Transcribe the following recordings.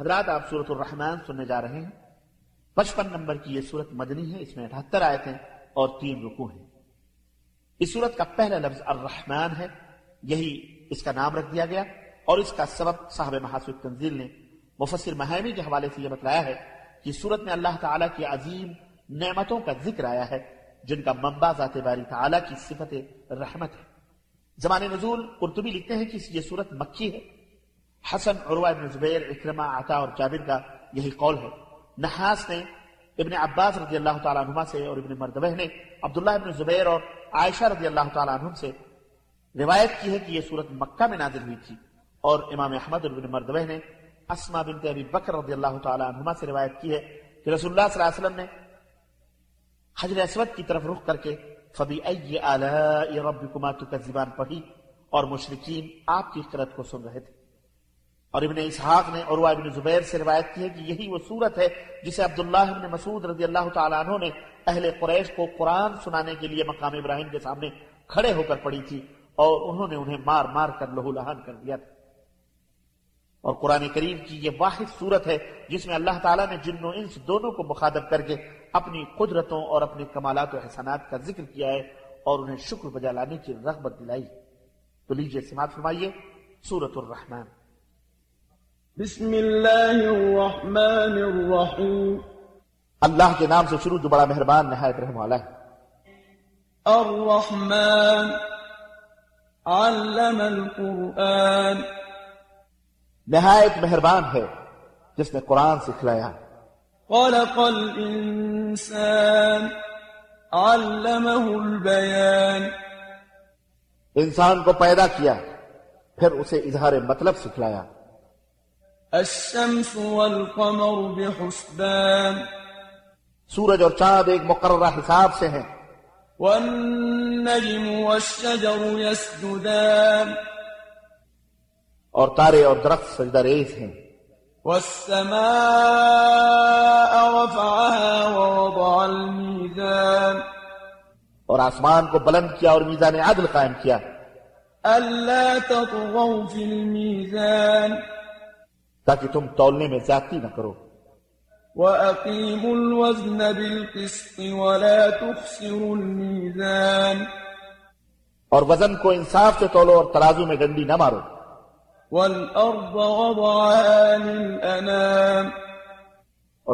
حضرات آپ صورت الرحمن سننے جا رہے ہیں۔ پچپن نمبر کی یہ صورت مدنی ہے، اس میں اٹھہتر آیتیں اور تین رکو ہیں۔ اس صورت کا پہلا لفظ الرحمن ہے، یہی اس کا نام رکھ دیا گیا۔ اور اس کا سبب صاحب محاسب تنزیل نے مفسر مہمی کے حوالے سے یہ بتلایا ہے کہ صورت میں اللہ تعالیٰ کی عظیم نعمتوں کا ذکر آیا ہے، جن کا منبع ذات باری تعالیٰ کی صفت رحمت ہے۔ زمان نزول قرطبی لکھتے ہیں کہ یہ صورت مکی ہے۔ حسن عروہ ابن زبیر، اکرمہ، عطا اور جابر کا یہی قول ہے۔ نحاس نے ابن عباس رضی اللہ تعالیٰ عنہ سے اور ابن مردبہ نے عبداللہ ابن زبیر اور عائشہ رضی اللہ تعالیٰ عنہ سے روایت کی ہے کہ یہ صورت مکہ میں نازل ہوئی تھی۔ اور امام احمد اور ابن مردبہ نے اسما بنت ابی بکر رضی اللہ تعالیٰ عنہ سے روایت کی ہے کہ رسول اللہ صلی اللہ علیہ وسلم نے حجر اسود کی طرف رخ کر کے فبی ای آلاء ربکما تکذبان پڑھی اور مشرقین آپ کی قرت کو سن رہے تھے۔ اور ابن اسحاق نے عروہ ابن زبیر سے روایت کی ہے کہ یہی وہ صورت ہے جسے عبداللہ ابن مسعود رضی اللہ تعالیٰ عنہ نے اہل قریش کو قرآن سنانے کے لیے مقام ابراہیم کے سامنے کھڑے ہو کر پڑھی تھی اور انہوں نے انہیں مار مار کر لہو لہان کر دیا تھا۔ اور قرآن کریم کی یہ واحد صورت ہے جس میں اللہ تعالیٰ نے جن و انس دونوں کو مخاطب کر کے اپنی قدرتوں اور اپنے کمالات و احسانات کا ذکر کیا ہے اور انہیں شکر بجا لانے کی رغبت دلائی۔ تو لیجیے سماعت فرمائیے سورت الرحمن۔ بسم اللہ الرحمن الرحیم۔ اللہ کے نام سے شروع جو بڑا مہربان نہایت رحم والا ہے۔ الرحمن علم القرآن۔ نہایت مہربان ہے جس نے قرآن سکھلایا خلق الانسان علمه البیان انسان کو پیدا کیا پھر اسے اظہار مطلب سکھلایا۔ الشمس والقمر بحسبان. سورج اور چاند ایک مقررہ حساب سے ہیں۔ والنجم والشجر يسجدان. اور تارے اور درخت سجدہ ریز ہیں۔ والسماء رفعها ووضع الميزان. اور آسمان کو بلند کیا اور میزان عدل قائم کیا۔ ألا تطغوا في الميزان. تاکہ تم تولنے میں زیادتی نہ کرو وأقيموا الوزن بالقسط ولا تخسروا الميزان. اور وزن کو انصاف سے تولو اور ترازو میں گندی نہ مارو. والأرض وضعها للأنام.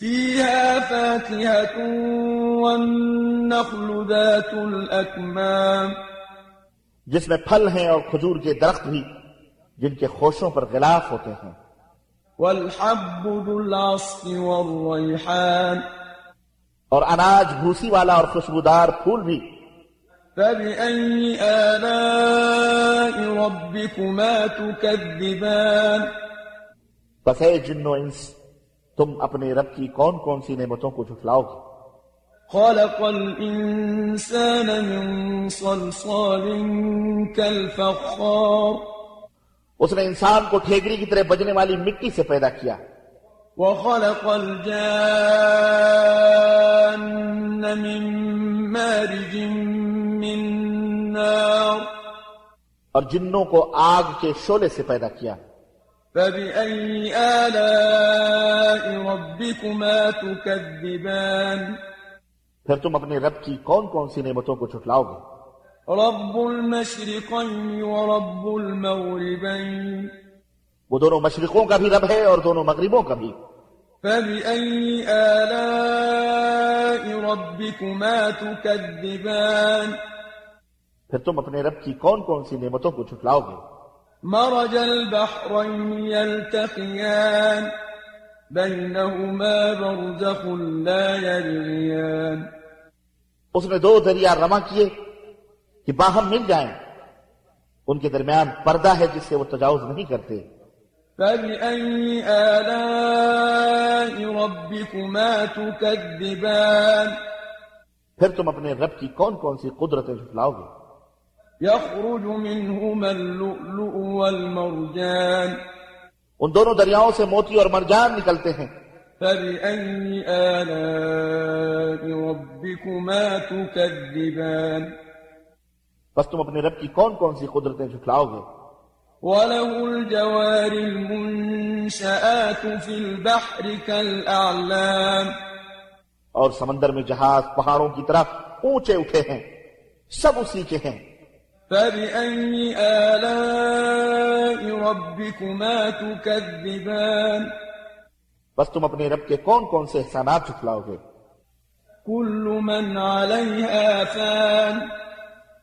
فيها فاكهة والنخل ذات الأكمام. جس میں پھل ہیں اور کھجور کے درخت بھی جن کے خوشوں پر غلاف ہوتے ہیں۔ والحب ذو العصف والريحان اور اناج بھوسی والا اور خوشبودار پھول بھی۔ فبأي آلاء ربكما تكذبان۔ بس اے جن و انس تم اپنے رب کی کون کون سی نعمتوں کو جھٹلاؤ گے؟ خلق الإنسان من صلصال كالفخار. اس نے انسان کو ٹھیکری کی طرح بجنے والی مٹی سے پیدا کیا۔ وخلق الجان من مارج من نار. اور جنوں کو آگ کے شولے سے پیدا کیا۔ فبأي آلاء ربكما تكذبان؟ پھر تم اپنے رب کی کون کون سی نعمتوں کو چھٹلاؤ گے؟ رب المشرقین ورب المغربین۔ وہ دونوں مشرقوں کا بھی رب ہے اور دونوں مغربوں کا بھی۔ فَبِأَيِّ آلَاءِ رَبِّكُمَا تُكَذِّبَانِ۔ پھر تم اپنے رب کی کون کون سی نعمتوں کو چھٹلاؤ گے؟ مَرَجَ الْبَحْرَيْنِ يَلْتَقِيَانِ بينهما برزخ لا يبغيان اس نے دو دریا رواں کیے کہ باہم مل جائیں۔ ان کے درمیان پردہ ہے جس سے وہ تجاوز نہیں کرتے۔ فبأي آلاء ربكما تكذبان پھر تم اپنے رب کی کون کون سی قدرتیں جھٹلاؤ گے يخرج منهما اللؤلؤ والمرجان ان دونوں دریاؤں سے موتی اور مرجان نکلتے ہیں۔ فبأي آلاء ربكما تكذبان بس تم اپنے رب کی کون کون سی قدرتیں جھٹلاؤ گے؟ وله الجوار المنشآت في البحر كالأعلام اور سمندر میں جہاز پہاڑوں کی طرح اونچے اٹھے ہیں سب اسی کے ہیں۔ فبأي آلاء ربكما تكذبان بس تم اپنے رب کے کون کون سے احسانات جھٹلاؤ گے كل من عليها فان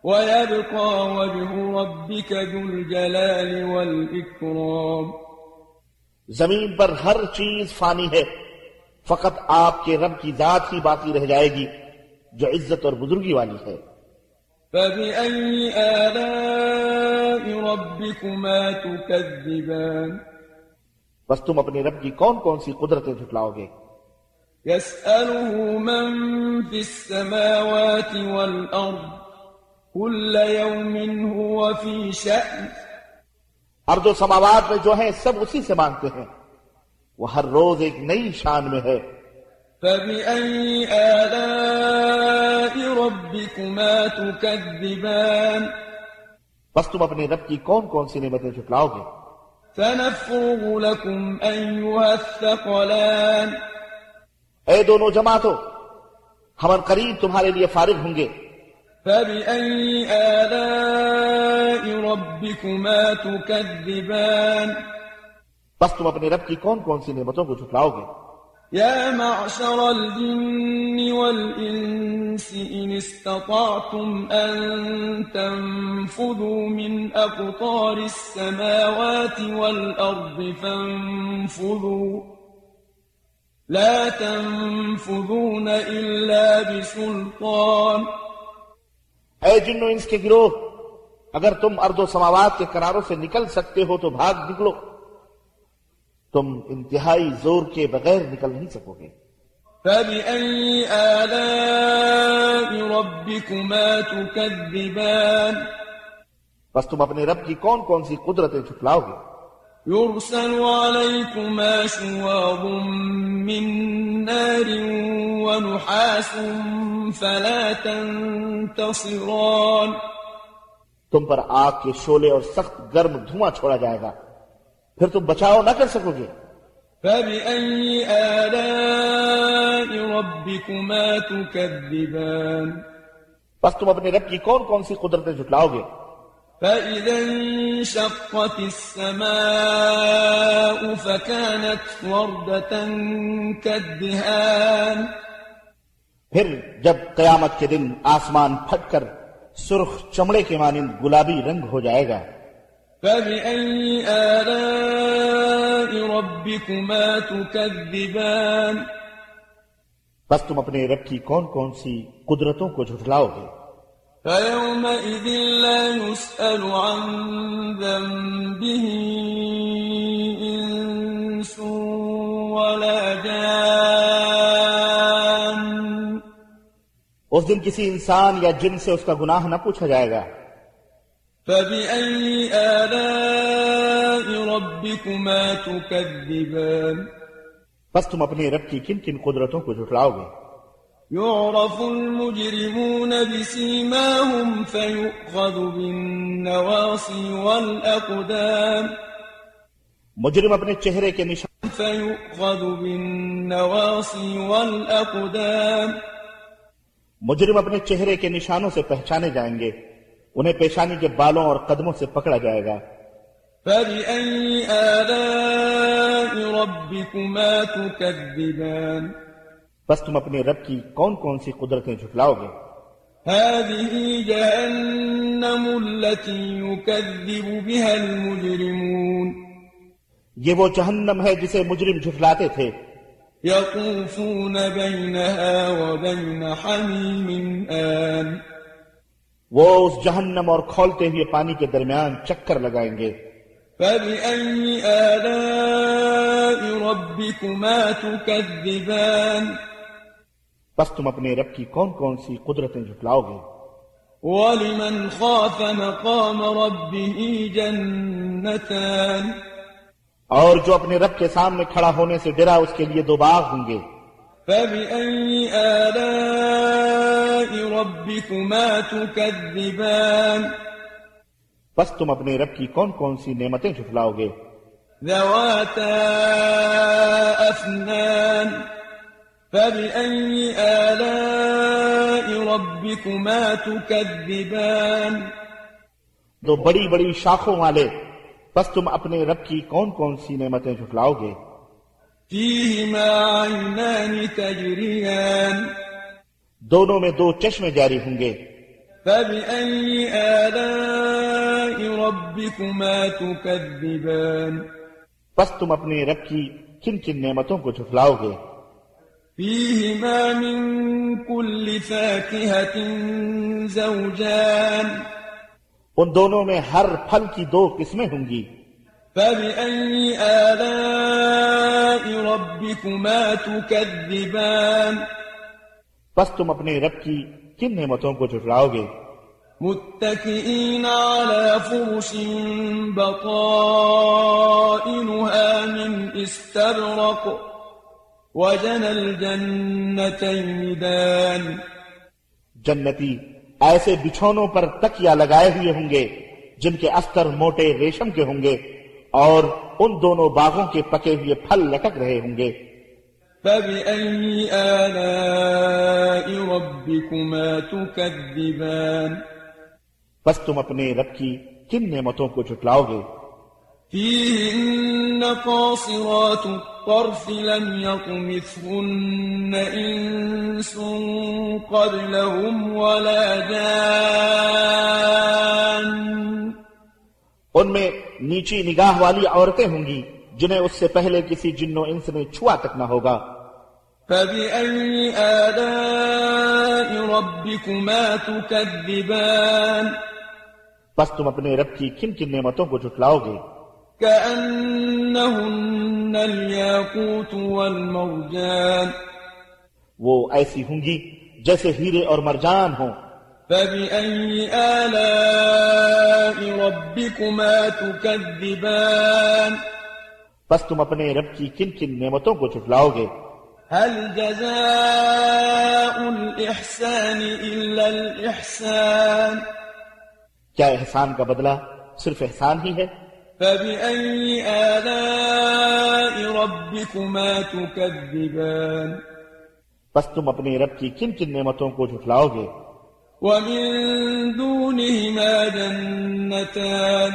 ويبقى وجه ربك ذو الجلال والإكرام زمین پر ہر چیز فانی ہے۔ فقط آپ کے رب کی ذات ہی باقی رہ جائے گی جو عزت اور بزرگی والی ہے۔ فبأي آلاء ربكما تكذبان بس تم اپنے رب کی کون کون سی قدرتیں جھٹلاؤ گے؟ يسأله من في السماوات والأرض كل يوم هو في شأن ارض و سماوات میں جو ہیں سب اسی سے مانگتے ہیں۔ وہ ہر روز ایک نئی شان میں ہے۔ فبأي آلاء ربكما تكذبان بس تم اپنے رب کی کون کون سی سنفرغ لكم ايها الثقلان اے دونوں جماعتوں ہم ان قریب تمہارے لیے فارغ ہوں گے فبأي آلاء ربكما تكذبان بس تم اپنے رب کی کون کون سی نعمتوں کو چھٹلاؤ گے يا معشر الجن والإنس إن استطعتم أن تنفذوا من أقطار السماوات والأرض فانفذوا. لا تنفذون إلا بسلطان. اے جنو انس کے گروہ أگر تم ارد و سماوات کے کناروں سے نکل سکتے ہو تو بھاگ نکلو. تم انتہائی زور کے بغیر نکل نہیں سکو گے فبأي آلاء ربكما تكذبان بس تم اپنے رب کی کون کون سی قدرتیں چھپلاؤ گے يرسل عليكما شواظ من نار ونحاس فلا تنتصران تم پر آگ کے شولے اور سخت گرم دھواں چھوڑا جائے گا۔ پھر تم بچاؤ نہ کر سکو گے۔ فبأي آلاء ربكما تكذبان بس تم اپنے رب کی کون کون سی قدرتیں جھٹلاؤ گے؟ فإذا انشقت السماء فكانت وردة كالدهان پھر جب قیامت کے دن آسمان پھٹ کر سرخ چمڑے کے مانند گلابی رنگ ہو جائے گا فبأي آلاء ربكما تكذبان بس تم اپنے رب کی کون کون سی قدرتوں کو جھٹلاؤ گے فيومئذ لا يسأل عن ذنبه إنس ولا جان اس دن کسی انسان یا جن سے اس کا گناہ نہ پوچھا جائے گا۔ فبأي آلاء ربكما تكذبان؟ بس تم اپنے رب کی کن کن قدرتوں کو جھٹلاؤ گے يعرف المجرمون بسيماهم فيؤخذ بالنواصي والأقدام. مجرم اپنے چہرے کے نشان فيؤخذ بالنواصي والأقدام. مجرم اپنے چہرے کے نشانوں سے پہچانے جائیں گے انہیں پیشانی کے بالوں اور قدموں سے پکڑا جائے گا۔ فبأي آلاء ربكما تكذبان بس تم اپنے رب کی کون کون سی قدرتیں جھٹلاؤ گے؟ هذه جهنم التي يكذب بها المجرمون یہ وہ جہنم ہے جسے مجرم جھٹلاتے تھے۔ يطوفون بينها وبين حميم آن وہ اس جہنم اور کھولتے ہوئے پانی کے درمیان چکر لگائیں گے۔ فبأي آلاء ربكما تكذبان بس تم اپنے رب کی کون کون سی قدرتیں جھٹلاؤ گے؟ ولمن خاف مقام ربه جنتان اور جو اپنے رب کے سامنے کھڑا ہونے سے ڈرا اس کے لیے دو باغ ہوں گے۔ فبأي آلاء ربكما تكذبان؟ بس تم اپنے رب کی کون کون سی نعمتیں جھٹلاؤ گے ذواتا أفنان فبأي آلاء ربكما تكذبان؟ دو بڑی بڑی شاخوں والے بس تم اپنے رب کی کون کون سی نعمتیں جھٹلاؤ گے فيهما عينان تجريان. دونوں میں دو چشمے جاری ہوں گے۔ فبأي آلاء ربكما تكذبان؟ بس تم اپنے رب کی کن کن نعمتوں کو جھٹلاؤ گے۔ فيهما من كل فاكهة زوجان۔ ان دونوں میں ہر پھل کی دو قسمیں ہوں گی۔ فبأي آلاء ربكما تكذبان بس تم اپنے رب کی کن نعمتوں کو جھٹلاؤ گے؟ متكئين على فرش بطائنها من استبرق وجنى الجنتين دان جنتی ایسے بچھونوں پر تکیا لگائے ہوئے ہوں گے جن کے استر موٹے ریشم کے ہوں گے۔ اور ان دونوں باغوں کے پکے ہوئے پھل لٹک رہے ہوں گے۔ فبأي آلاء ربكما تكذبان بس تم اپنے رب کی کن نعمتوں کو جھٹلاؤ گے؟ فيهن قاصرات الطرف لم يطمثهن إنس قبلهم ولا جان ان میں نیچی نگاہ والی عورتیں ہوں گی جنہیں اس سے پہلے کسی جن و انس نے چھوا تک نہ ہوگا۔ فبأي آلاء ربكما تكذبان بس تم اپنے رب کی کن کن نعمتوں کو جھٹلاؤ گے۔ كأنهن الياقوت والمرجان وہ ایسی ہوں گی جیسے ہیرے اور مرجان ہوں۔ فبأي آلاء ربكما تكذبان بس تم اپنے رب کی کن کن نعمتوں کو چھٹلاؤ گے؟ هل جزاء الاحسان الا الاحسان کیا احسان کا بدلہ صرف احسان ہی ہے؟ فبأي آلاء ربكما تكذبان بس تم اپنے رب کی کن کن نعمتوں کو جھٹلاؤ گے؟ ومن دونهما جنتان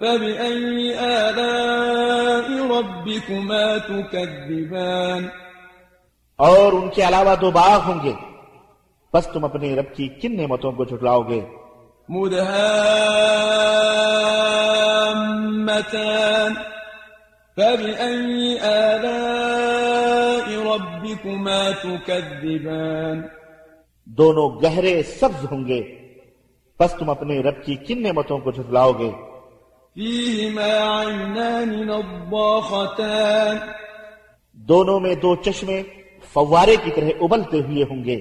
فبأي آلاء ربكما تكذبان اور ان کے علاوہ دو باغ ہوں گے۔ بس تم اپنے رب کی کن نعمتوں کو جھٹلاؤ گے۔ مدهامتان فبأي آلاء ربكما تكذبان دونوں گہرے سبز ہوں گے۔ بس تم اپنے رب کی کن نعمتوں کو جھٹلاؤ گے؟ فيهما عينان نضاختان دونوں میں دو چشمے فوارے کی طرح ابلتے ہوئے ہوں گے۔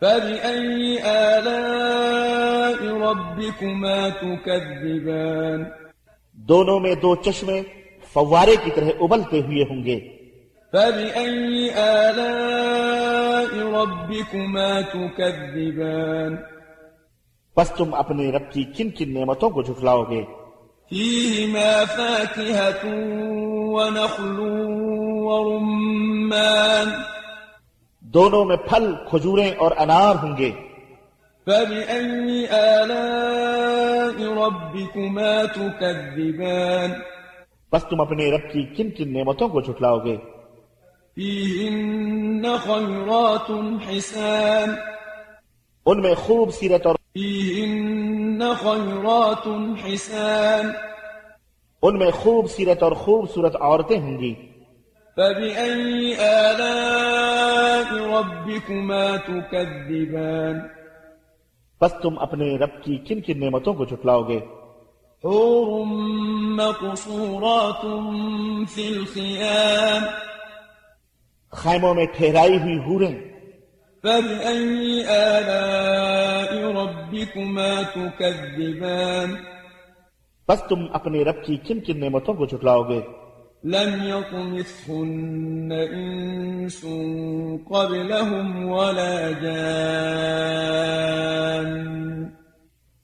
فبأي آلاء ربكما تكذبان۔ دونوں میں دو چشمے فوارے کی طرح ابلتے ہوئے ہوں گے۔ فبأي آلاء ربكما تكذبان بس تم اپنے رب کی کن کن نعمتوں کو جھٹلاؤ گے فيهما فاكهة ونخل ورمان دونوں میں پھل کھجوریں اور انار ہوں گے فبأي آلاء ربكما تكذبان بس تم اپنے رب کی کن کن نعمتوں کو جھٹلاؤ گے فيهن خيرات حسان. ان میں خوب سیرت اور فيهن خيرات حسان. ان میں خوب سیرت اور خوبصورت عورتیں ہوں گی۔ فبأي آلاء ربكما تكذبان؟ بس تم اپنے رب کی کن کن نعمتوں کو جھٹلاؤ گے۔ حور مقصورات في الخيام. خیموں میں ٹھہرائی ہوئی ہوریں فبأي آلاء ربكما تكذبان بس تم اپنے رب کی کن کن نعمتوں کو جھٹلاؤ گے۔ لم يطمثهن إنس قبلهم ولا جان۔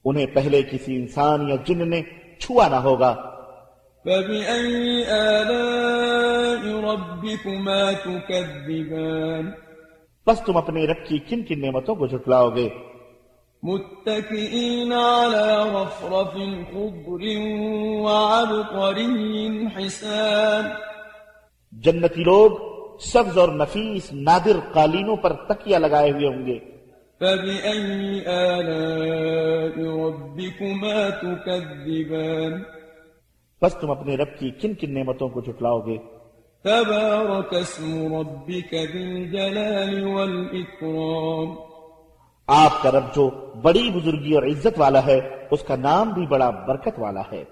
انہیں پہلے کسی انسان یا جن نے چھوا نہ ہوگا۔ فبأي آلاء ربكما تكذبان. بس اپنے رب کی کن کن نعمتوں کو جھٹلاؤ گے متكئين على رفرف خضر وعبقري حسان. جنتی لوگ سبز اور نفیس نادر قالینوں پر تکیہ لگائے ہوئے ہوں گے. فبأي آلاء ربكما تكذبان؟ بس تم اپنے رب کی کن کن نعمتوں کو جھٹلاؤ گے تبارك اسم ربك ذي الجلال والإكرام. آپ کا رب جو بڑی بزرگی اور عزت والا ہے، اس کا نام بھی بڑا برکت والا ہے۔